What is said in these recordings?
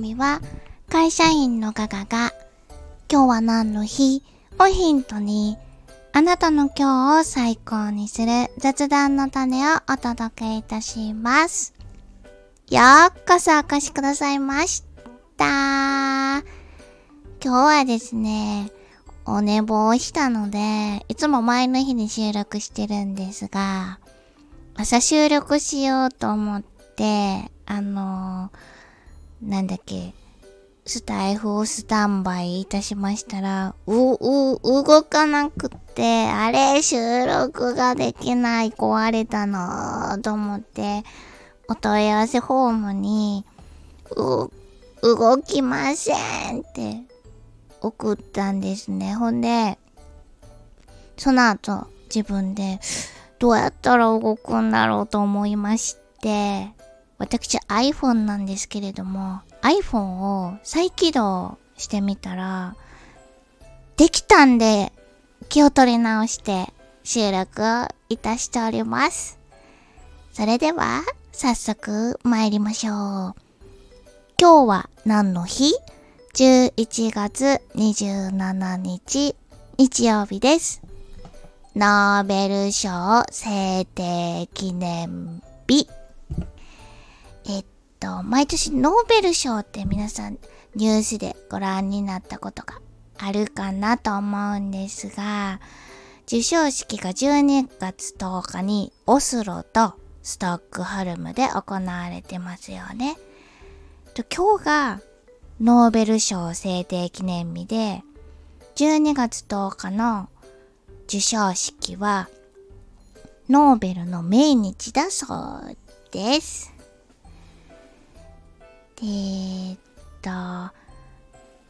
組は会社員のガガが今日は何の日？をヒントにあなたの今日を最高にする雑談の種をお届けいたします。ようこそお越しくださいました。今日はですね、お寝坊したので、いつも前の日に収録してるんですが、朝収録しようと思って、あのー、なんだっけ、スタイフをスタンバイいたしましたら、う、う、動かなくって、あれ、収録ができない、壊れたの、と思って、お問い合わせフォームに、う、動きませんって送ったんですね。ほんで、その後、自分で、どうやったら動くんだろうと思いまして、私 iPhone なんですけれども、iPhone を再起動してみたら、できたんで、気を取り直して収録をいたしております。それでは、早速参りましょう。今日は何の日 ?11 月27日、日曜日です。ノーベル賞制定記念日。と、毎年ノーベル賞って皆さんニュースでご覧になったことがあるかなと思うんですが、授賞式が12月10日にオスロとストックホルムで行われてますよね。今日がノーベル賞制定記念日で、12月10日の授賞式はノーベルの命日だそうです。で、えっと、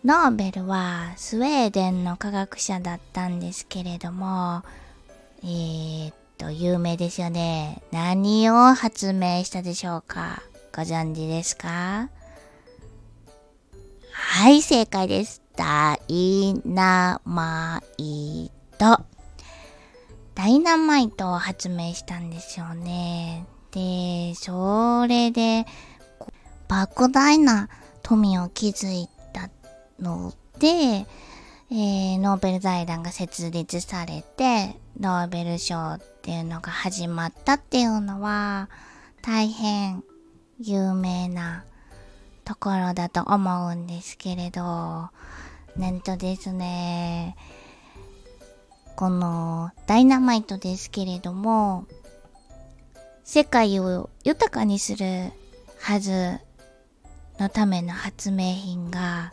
ノーベルはスウェーデンの科学者だったんですけれども、えー、っと、有名ですよね。何を発明したでしょうか？ご存知ですか？はい、正解です。ダイナマイト。ダイナマイトを発明したんですよね。で、それで、莫大な富を築いたので、えー、ノーベル財団が設立されて、ノーベル賞っていうのが始まったっていうのは、大変有名なところだと思うんですけれど、なんとですね、このダイナマイトですけれども、世界を豊かにするはずのための発明品が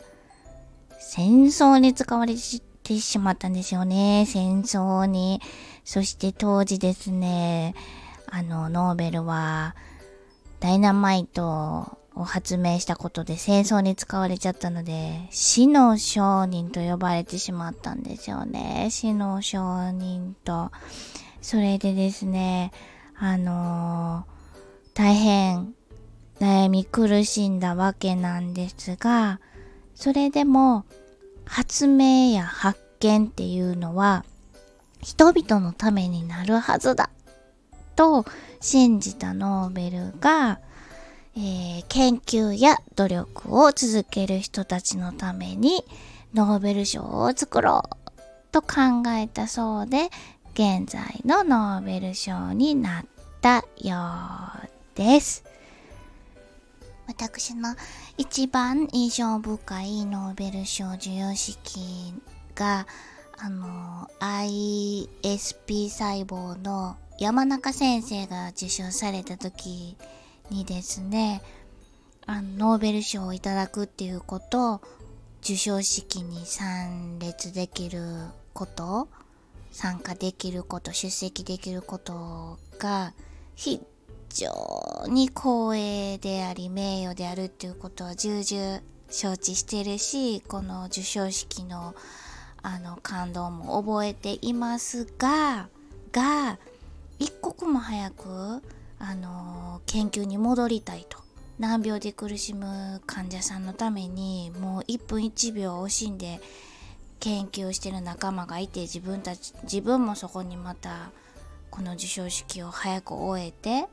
戦争に使われてしまったんですよね。戦争に。そして当時ですね、あの、ノーベルはダイナマイトを発明したことで戦争に使われちゃったので、死の商人と呼ばれてしまったんですよね。死の商人と。それでですね、あのー、大変悩み苦しんだわけなんですが、それでも発明や発見っていうのは人々のためになるはずだと信じたノーベルが、えー、研究や努力を続ける人たちのためにノーベル賞を作ろうと考えたそうで現在のノーベル賞になったようです。私の一番印象深いノーベル賞授与式があの ISP 細胞の山中先生が受賞された時にですねあのノーベル賞をいただくっていうことを授賞式に参列できること参加できること出席できることが非常に光栄であり名誉であるっていうことは重々承知してるしこの授賞式のあの感動も覚えていますがが一刻も早くあの研究に戻りたいと。難病で苦しむ患者さんのためにもう1分1秒惜しんで研究してる仲間がいて自分たち自分もそこにまたこの授賞式を早く終えて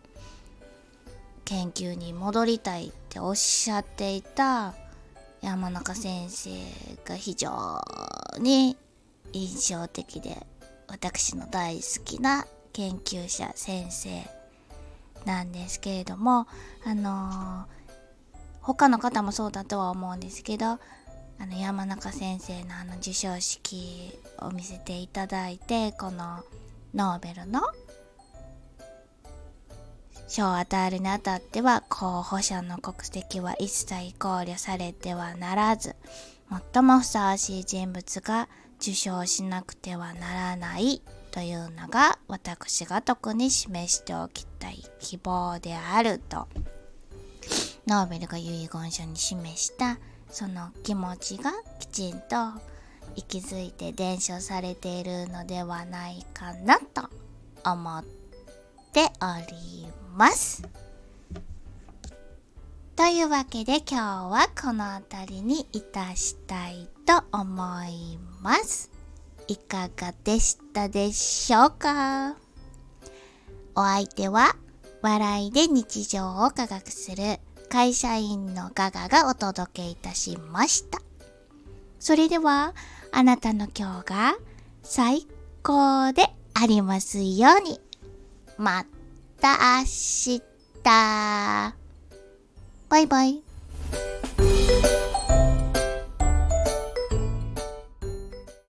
研究に戻りたいっておっしゃっていた山中先生が非常に印象的で私の大好きな研究者先生なんですけれどもあのー、他の方もそうだとは思うんですけどあの山中先生のあの授賞式を見せていただいてこのノーベルの賞を与えるにあたっては候補者の国籍は一切考慮されてはならず最もふさわしい人物が受賞しなくてはならないというのが私が特に示しておきたい希望であるとノーベルが遺言書に示したその気持ちがきちんと息づいて伝承されているのではないかなと思っております。ますというわけで今日はこの辺りにいたしたいと思います。いかがでしたでしょうか？お相手は笑いで日常を科学する会社員のガガがお届けいたしました。それではあなたの今日が最高でありますように。またた明日。バイバイ。